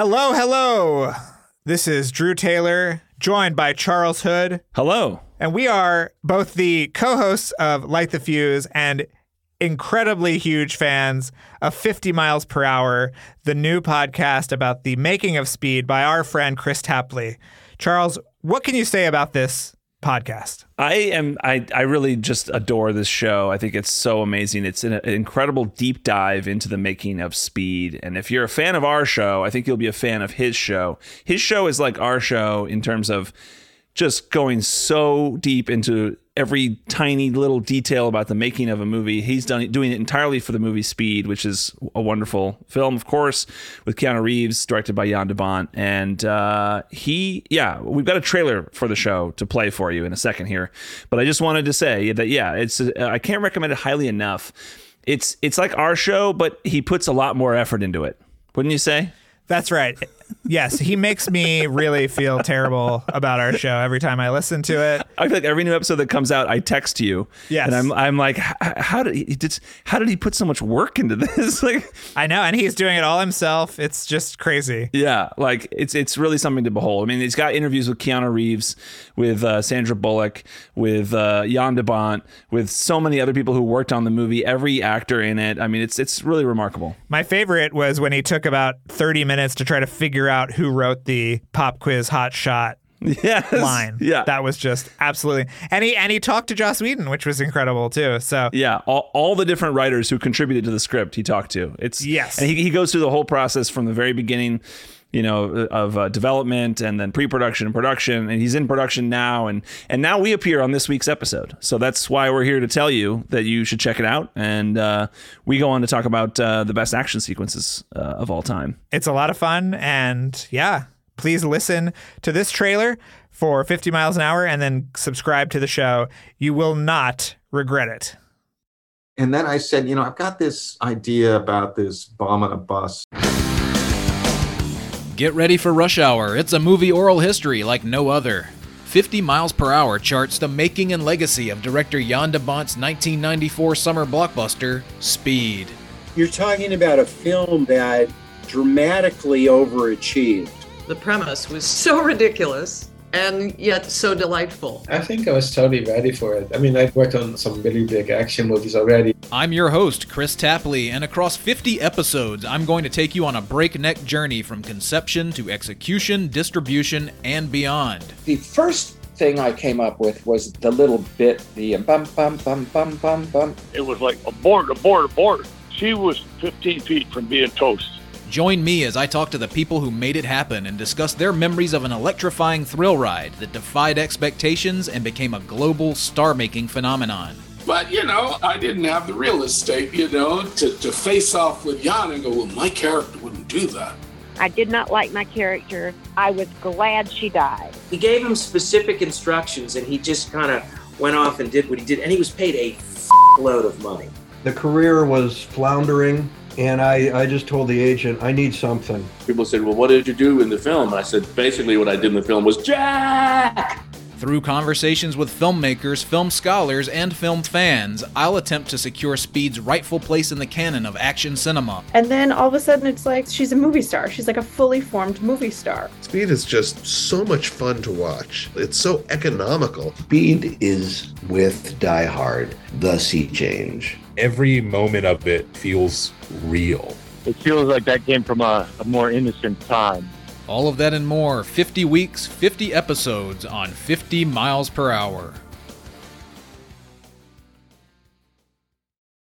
Hello, hello. This is Drew Taylor, joined by Charles Hood, Hello. and we are both the co hosts of Light the Fuse and incredibly huge fans of 50 Miles Per Hour, the new podcast about the making of speed by our friend Kris Tapley. Charles, what can you say about this podcast? I am I, I really just adore this show. I think it's so amazing. It's an, an incredible deep dive into the making of Speed. And if you're a fan of our show, I think you'll be a fan of his show. His show is like our show in terms of just going so deep into every tiny little detail about the making of a movie. He's done doing it entirely for the movie Speed, which is a wonderful film, of course, with Keanu Reeves, directed by Jan de Bont. And uh, he, yeah, we've got a trailer for the show to play for you in a second here. But I just wanted to say that, yeah, it's uh, I can't recommend it highly enough. It's it's like our show, but he puts a lot more effort into it. Wouldn't you say? That's right. Yes, he makes me really feel terrible about our show every time I listen to it. I feel like every new episode that comes out, I text you. Yes. and I'm I'm like, how did he did? How did he put so much work into this? like, I know, and he's doing it all himself. It's just crazy. yeah, like it's it's really something to behold. I mean, he's got interviews with Keanu Reeves, with uh, Sandra Bullock, with uh, Jan de Bont, with so many other people who worked on the movie. Every actor in it. I mean, it's it's really remarkable. My favorite was when he took about 30 minutes to try to figure out who wrote the pop quiz hot shot Yes. line. Yeah. That was just absolutely. And he and he talked to Joss Whedon, which was incredible too. So Yeah, all, all the different writers who contributed to the script he talked to. It's Yes. and he, he goes through the whole process from the very beginning, you know, of uh, development and then pre-production and production, and he's in production now, and and now we appear on this week's episode. So that's why we're here to tell you that you should check it out, and uh, we go on to talk about uh, the best action sequences uh, of all time. it's a lot of fun. And yeah, please listen to this trailer for 50 miles an hour and then subscribe to the show. You will not regret it. And then I said, you know, I've got this idea about this bomb on a bus. Get ready for Rush Hour. It's a movie oral history like no other. 50 miles per hour charts the making and legacy of director Jan de Bont's 1994 summer blockbuster, Speed. You're talking about a film that dramatically overachieved. The premise was so ridiculous and yet so delightful. I think I was totally ready for it. I mean, I've worked on some really big action movies already. I'm your host, Kris Tapley, and across 50 episodes, I'm going to take you on a breakneck journey from conception to execution, distribution, and beyond. the first thing I came up with was the little bit, the um, bum bum bum bum bum bum. it was like abort, abort, abort. She was 15 feet from being toast. Join me as I talk to the people who made it happen and discuss their memories of an electrifying thrill ride that defied expectations and became a global star making phenomenon. But, you know, I didn't have the real estate, you know, to, to face off with Jan and go, well, my character wouldn't do that. I did not like my character. I was glad she died. He gave him specific instructions and he just kind of went off and did what he did. And he was paid a load of money. The career was floundering, and I, I just told the agent, I need something. People said, well, what did you do in the film? And I said, basically, what I did in the film was Jack! Through conversations with filmmakers, film scholars, and film fans, I'll attempt to secure Speed's rightful place in the canon of action cinema. And then all of a sudden, it's like she's a movie star. She's like a fully formed movie star. Speed is just so much fun to watch. It's so economical. Speed is with Die Hard, the sea change. Every moment of it feels real. It feels like that came from a, a more innocent time. All of that and more 50 weeks, 50 episodes on 50 miles per hour.